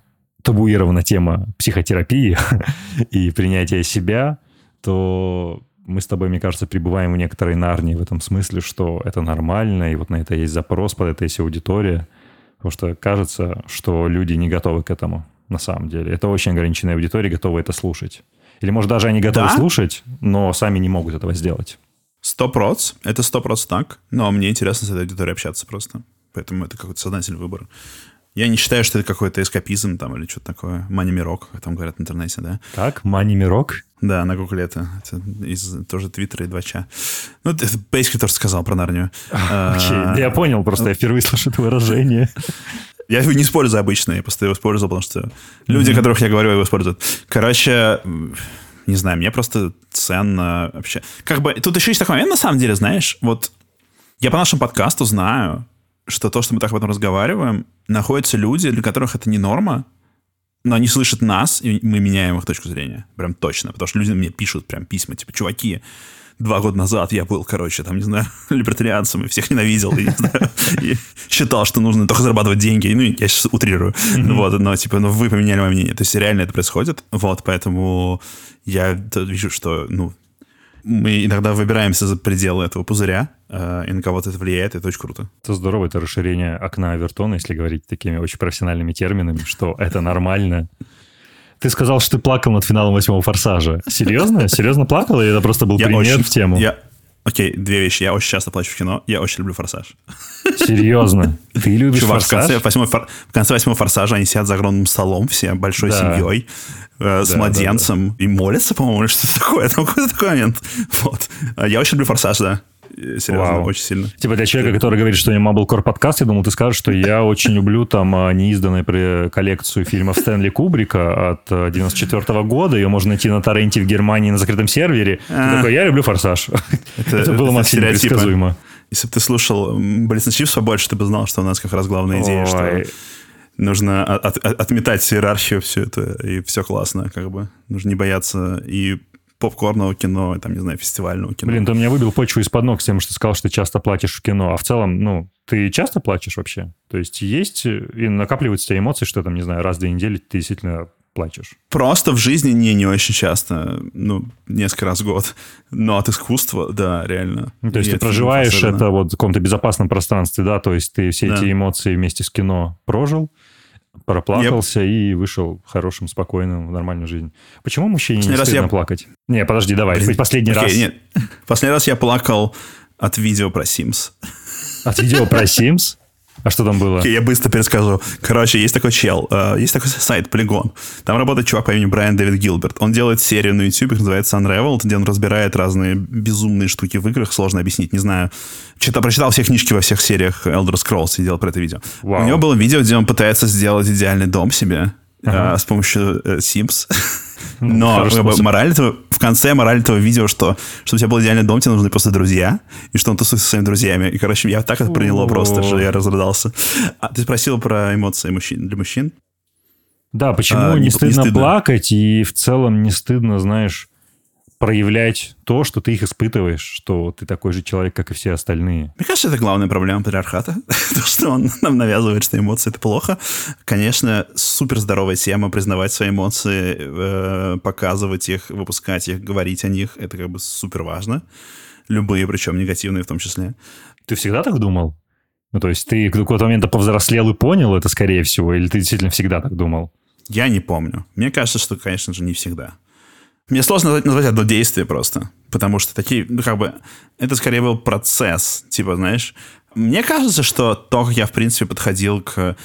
табуирована тема психотерапии и принятия себя, то мы с тобой, мне кажется, пребываем в некоторой нарнии в этом смысле, что это нормально, и вот на это есть запрос, под это есть аудитория, потому что кажется, что люди не готовы к этому на самом деле. Это очень ограниченная аудитория, готова это слушать. Или, может, даже они готовы Да? слушать, но сами не могут этого сделать. Сто проц, это сто проц так, но мне интересно с этой аудиторией общаться просто. Поэтому это какой-то сознательный выбор. Я не считаю, что это какой-то эскапизм там или что-то такое. Мани-мирок, как там говорят в интернете, да? Как? Мани Мирок? Да, на гугле это. Это из тоже Твиттера и 2ча. Ну, это basically то, что сказал про Нарнию. А, Окей, да я понял, просто я впервые слышу это выражение. Я его не использую обычно, я просто его использовал, потому что люди, о которых я говорю, его используют. Короче, не знаю, мне просто ценно вообще. Как бы, тут еще есть такой момент, на самом деле, знаешь, вот я по нашему подкасту знаю, что то, что мы так об этом разговариваем, находятся люди, для которых это не норма, но они слышат нас, и мы меняем их точку зрения. Прям точно. Потому что люди мне пишут прям письма, типа, чуваки, два года назад я был, короче, там, не знаю, либертарианцем и всех ненавидел, и, не знаю, и считал, что нужно только зарабатывать деньги. Ну, я сейчас утрирую. Вот, но, типа, ну, вы поменяли мое мнение. То есть, реально это происходит. Вот, поэтому я вижу, что, ну, мы иногда выбираемся за пределы этого пузыря, э, и на кого-то это влияет, это очень круто. Это здорово, это расширение окна Авертона, если говорить такими очень профессиональными терминами, что это нормально. Ты сказал, что ты плакал над финалом восьмого форсажа. Серьезно? Серьезно плакал? Или это просто был Я пример очень- в тему? Я, Окей, две вещи. Я очень часто плачу в кино. Я очень люблю «Форсаж». Серьезно? Ты любишь Чувак, в «Форсаж»? конце, восьмой, фор- в конце восьмого «Форсажа» они сидят за огромным столом все, большой Да. семьей, э, с Да, младенцем, и молятся, по-моему, или что-то такое. Там какой-то такой момент. Вот. А Я очень люблю «Форсаж», да. Серьезно, Вау. очень сильно. Типа для человека, который говорит, что не Mumblecore подкаст, я думал, ты скажешь, что я очень люблю там а, неизданную коллекцию фильмов Стэнли Кубрика от 94 года. Ее можно найти на торренте в Германии на закрытом сервере. Ты А. такой, я люблю «Форсаж». Это было стереотипы. предсказуемо. Если бы ты слушал Блиц Чипс побольше, ты бы знал, что у нас как раз главная идея, что нужно от- от- отметать иерархию все это, и все классно, как бы. Нужно не бояться и попкорного кино, там, не знаю, фестивального кино. Блин, ты меня выбил почву из-под ног с тем, что ты сказал, что ты часто платишь в кино. А в целом, ну, ты часто плачешь вообще? То есть есть и накапливаются у тебя эмоции, что там, не знаю, раз в две недели ты действительно плачешь. Просто в жизни не, не очень часто, ну, несколько раз в год. Но от искусства, да, реально. Ну, то есть И ты это проживаешь это вот в каком-то безопасном пространстве, да, то есть ты все Да. эти эмоции вместе с кино прожил, проплакался и вышел хорошим, спокойным в нормальную жизнь. Почему мужчине не Последний раз стыдно я- плакать? Не, подожди, давай, Блин, последний окей, раз Нет. Последний раз я плакал от видео про Sims. от видео про Sims. А что там было? Я быстро перескажу. Короче, есть такой чел, э, есть такой сайт Polygon. Там работает чувак по имени Брайан Дэвид Гилберт. Он делает серию на YouTube, называется Unraveled, где он разбирает разные безумные штуки в играх, сложно объяснить, не знаю. Читал, прочитал все книжки во всех сериях Elder Scrolls и делал про это видео. Вау. У него было видео, где он пытается сделать идеальный дом себе Ага. э, с помощью э, Sims. Ну, Но мораль этого, в конце мораль этого видео, что чтобы у тебя был идеальный дом, тебе нужны просто друзья, и что он тусуется со своими друзьями. И, короче, я так это приняло просто, что я разрыдался. А ты спросил про эмоции мужчин, для мужчин? Да, почему А, не, не- не стыдно, стыдно. плакать и в целом не стыдно, знаешь, проявлять то, что ты их испытываешь, что ты такой же человек, как и все остальные. Мне кажется, это главная проблема патриархата. То, что он нам навязывает, что эмоции — это плохо. Конечно, супер здоровая тема признавать свои эмоции, э, показывать их, выпускать их, говорить о них. Это как бы супер важно. Любые, причем негативные в том числе. Ты всегда так думал? Ну, то есть ты до какого-то момента повзрослел и понял это, скорее всего, или ты действительно всегда так думал? Я не помню. Мне кажется, что, конечно же, не всегда. Мне сложно назвать, одно действие просто. Потому что такие, ну, как бы, это скорее был процесс. Типа, знаешь, мне кажется, что то, как я, в принципе, подходил к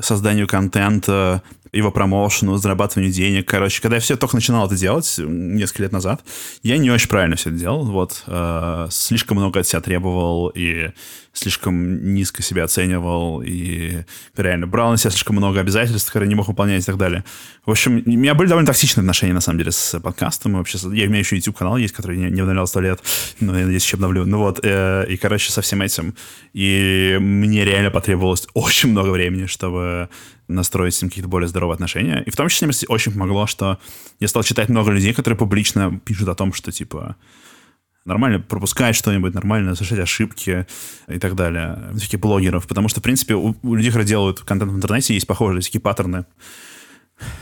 созданию контента, его промоушену, зарабатыванию денег. Короче, когда я все только начинал это делать несколько лет назад, я не очень правильно все это делал. Вот, э, слишком много от себя требовал и слишком низко себя оценивал и реально брал на себя слишком много обязательств, которые не мог выполнять и так далее. В общем, у меня были довольно токсичные отношения, на самом деле, с подкастом. И вообще, я, у меня еще YouTube-канал есть, который не, не обновлял сто лет, но я надеюсь, еще обновлю. Ну вот, э, и, короче, со всем этим. И мне реально потребовалось очень много времени, чтобы настроить с ним какие-то более здоровые отношения. И в том числе мне очень помогло, что я стал читать много людей, которые публично пишут о том, что, типа, нормально пропускать что-нибудь, нормально совершать ошибки и так далее. Всяких блогеров. Потому что, в принципе, у, у людей, которые делают контент в интернете, есть похожие всякие паттерны.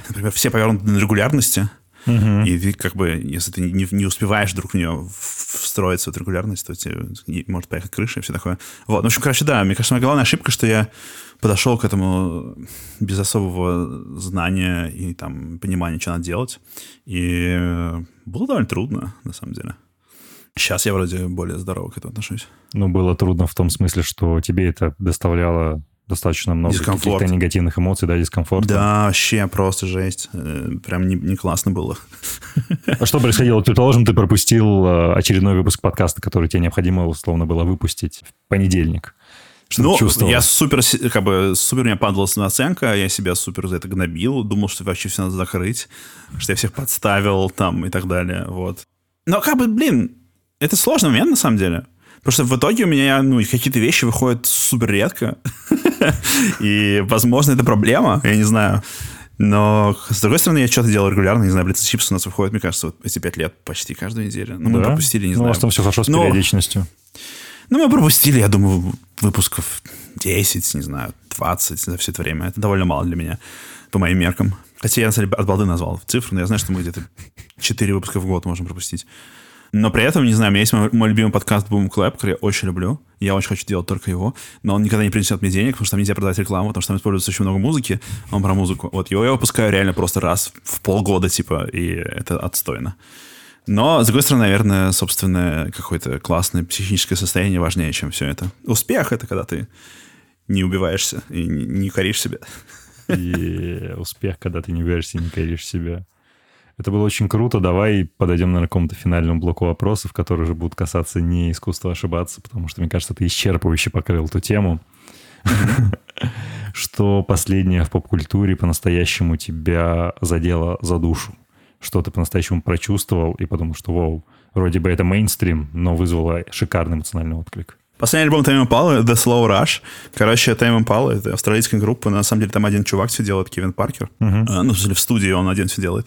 Например, все повернуты на регулярности. И ты, как бы, если ты не, не успеваешь вдруг в нее встроиться в эту регулярность, то тебе может поехать крыша и все такое. Вот. Ну, в общем, короче, да, мне кажется, моя главная ошибка, что я подошел к этому без особого знания и там понимания, что надо делать. И было довольно трудно, на самом деле. Сейчас я вроде более здорово к этому отношусь. Ну, было трудно в том смысле, что тебе это доставляло достаточно много каких-то негативных эмоций, да, дискомфорта. Да, вообще просто жесть. Э, Прям не, не классно было. А что происходило? Предположим, ты пропустил э, очередной выпуск подкаста, который тебе необходимо условно было выпустить в понедельник. Что ну, чувствовал? я супер, как бы, супер у меня падала самооценка, я себя супер за это гнобил, думал, что вообще все надо закрыть, что я всех подставил там и так далее, вот. Но, как бы, блин, это сложный момент на самом деле. Потому что в итоге у меня, ну, какие-то вещи выходят супер редко. И, возможно, это проблема, я не знаю. Но, с другой стороны, я что-то делаю регулярно, не знаю, Блиц Чипс у нас выходит, мне кажется, вот эти пять лет почти каждую неделю. Ну, мы Да? пропустили, не ну, знаю. у вас там все хорошо с Но- периодичностью. Ну, мы пропустили, я думаю, выпусков 10, не знаю, 20 за все это время. Это довольно мало для меня, по моим меркам. Хотя я, на самом деле, от балды назвал цифру, но я знаю, что мы где-то 4 выпуска в год можем пропустить. Но при этом, не знаю, у меня есть мой, мой любимый подкаст Boom Clap, который я очень люблю. Я очень хочу делать только его. Но он никогда не принесет мне денег, потому что там нельзя продавать рекламу, потому что там используется очень много музыки. а Он про музыку. Вот его я выпускаю реально просто раз в полгода, типа, и это отстойно. Но, с другой стороны, наверное, собственное какое-то классное психическое состояние важнее, чем все это. Успех — это когда ты не убиваешься и не коришь себя. И успех, когда ты не убиваешься и не коришь себя. Это было очень круто. Давай подойдем, наверное, к какому-то финальному блоку вопросов, которые уже будут касаться не искусства ошибаться, потому что, мне кажется, ты исчерпывающе покрыл эту тему. Что последнее в поп-культуре по-настоящему тебя задело за душу? Что ты по-настоящему прочувствовал и подумал, что, вау, вроде бы это мейнстрим, но вызвало шикарный эмоциональный отклик? Последний альбом Tame Impala, The Slow Rush. Короче, Tame Impala — это австралийская группа. На самом деле там один чувак все делает, Кевин Паркер. Uh-huh. Ну, в студии он один все делает.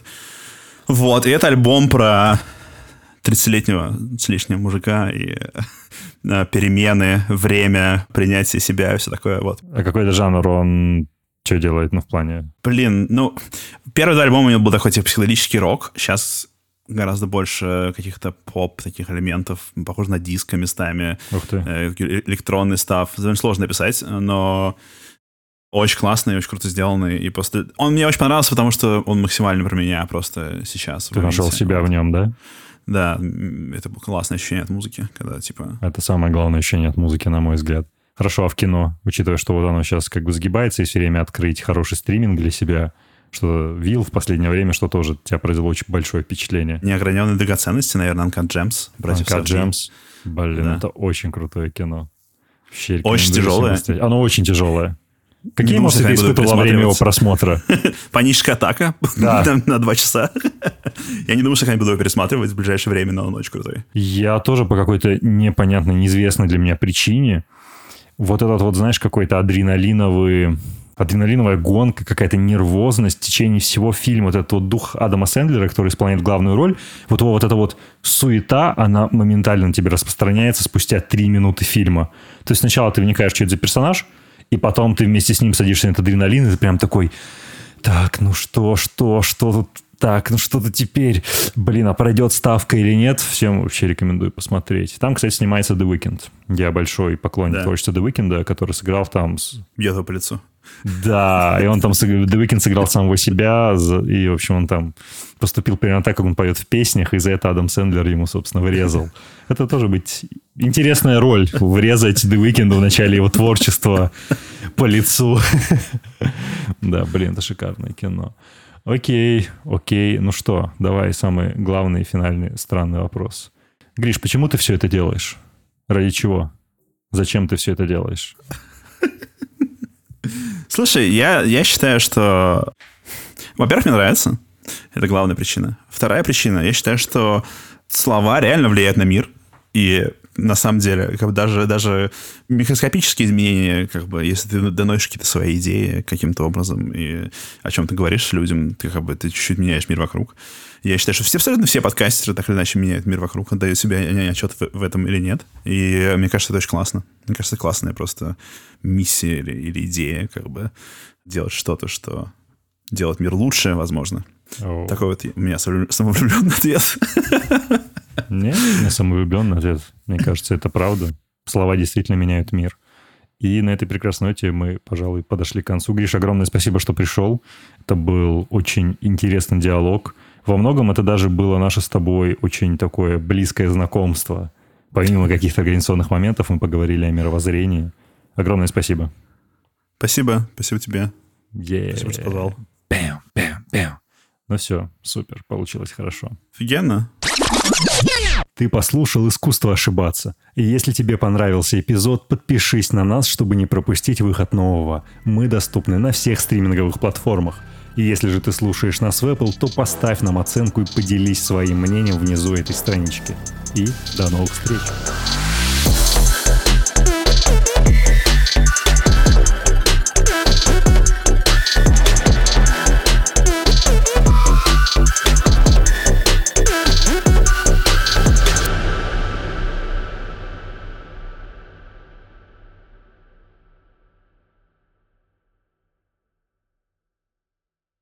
Вот, и это альбом про 30-летнего с лишним мужика и э, перемены, время, принятие себя и все такое. Вот. А какой-то жанр он что делает, ну, в плане? Блин, ну, первый два альбома у него был такой, типа, психоделический рок. Сейчас гораздо больше каких-то поп таких элементов, похоже на диско местами. Э, электронный став. Довольно сложно написать, но очень классный, очень круто сделанный. И просто... Он мне очень понравился, потому что он максимально про меня просто сейчас. Ты нашел себя в нем, да? Да, это было классное ощущение от музыки, когда типа... Это самое главное ощущение от музыки, на мой взгляд. Хорошо, а в кино, учитывая, что вот оно сейчас как бы сгибается, и все время открыть хороший стриминг для себя, что Вил в последнее время, что тоже тебя произвело очень большое впечатление. Неограненные драгоценности, наверное, Uncut Gems. Uncut Gems. Блин, да. это очень крутое кино. Вообще, очень тяжелое. Оно очень тяжелое. Какие эмоции ты испытывал во время его просмотра? Паническая атака да. на два часа. я не думаю, что я буду его пересматривать в ближайшее время, но он очень крутой. Я тоже по какой-то непонятной, неизвестной для меня причине вот этот вот, знаешь, какой-то адреналиновый адреналиновая гонка, какая-то нервозность в течение всего фильма, вот этот вот дух Адама Сэндлера, который исполняет главную роль, вот его вот эта вот суета, она моментально на тебе распространяется спустя три минуты фильма. То есть сначала ты вникаешь, что это за персонаж, и потом ты вместе с ним садишься на этот адреналин, и ты прям такой, так, ну что, что, что тут так, ну что-то теперь, блин, а пройдет ставка или нет, всем вообще рекомендую посмотреть. Там, кстати, снимается The Weeknd. Я большой поклонник да. творчества The Weeknd, который сыграл там... С... Бьет по лицу. Да, и он там, The Weeknd сыграл самого себя, и, в общем, он там поступил примерно так, как он поет в песнях, и за это Адам Сэндлер ему, собственно, вырезал. Это тоже быть интересная роль, врезать The Weeknd в начале его творчества по лицу. Да, блин, это шикарное кино. Окей, окей. Ну что, давай самый главный, финальный, странный вопрос. Гриш, почему ты все это делаешь? Ради чего? Зачем ты все это делаешь? Слушай, я, я считаю, что... Во-первых, мне нравится. Это главная причина. Вторая причина. Я считаю, что слова реально влияют на мир. И на самом деле, как бы даже, даже микроскопические изменения, как бы, если ты доносишь какие-то свои идеи каким-то образом и о чем ты говоришь людям, ты как бы ты чуть-чуть меняешь мир вокруг. Я считаю, что все, абсолютно все подкастеры так или иначе меняют мир вокруг, отдают себе отчет в, в этом или нет. И мне кажется, это очень классно. Мне кажется, классная просто миссия или, или идея, как бы делать что-то, что делает мир лучше, возможно. Oh. Такой вот у меня самовлюбленный ответ. Не, не самовлюбленный ответ. Мне кажется, это правда. Слова действительно меняют мир. И на этой прекрасной ноте мы, пожалуй, подошли к концу. Гриш, огромное спасибо, что пришел. Это был очень интересный диалог. Во многом это даже было наше с тобой очень такое близкое знакомство. Помимо каких-то организационных моментов мы поговорили о мировоззрении. Огромное спасибо. Спасибо. Спасибо тебе. Yeah. Спасибо, что позвал. Бэм, бэм, бэм. Ну все, супер, получилось хорошо. Офигенно. Ты послушал «Искусство ошибаться». И если тебе понравился эпизод, подпишись на нас, чтобы не пропустить выход нового. Мы доступны на всех стриминговых платформах. И если же ты слушаешь нас в Apple, то поставь нам оценку и поделись своим мнением внизу этой странички. И до новых встреч!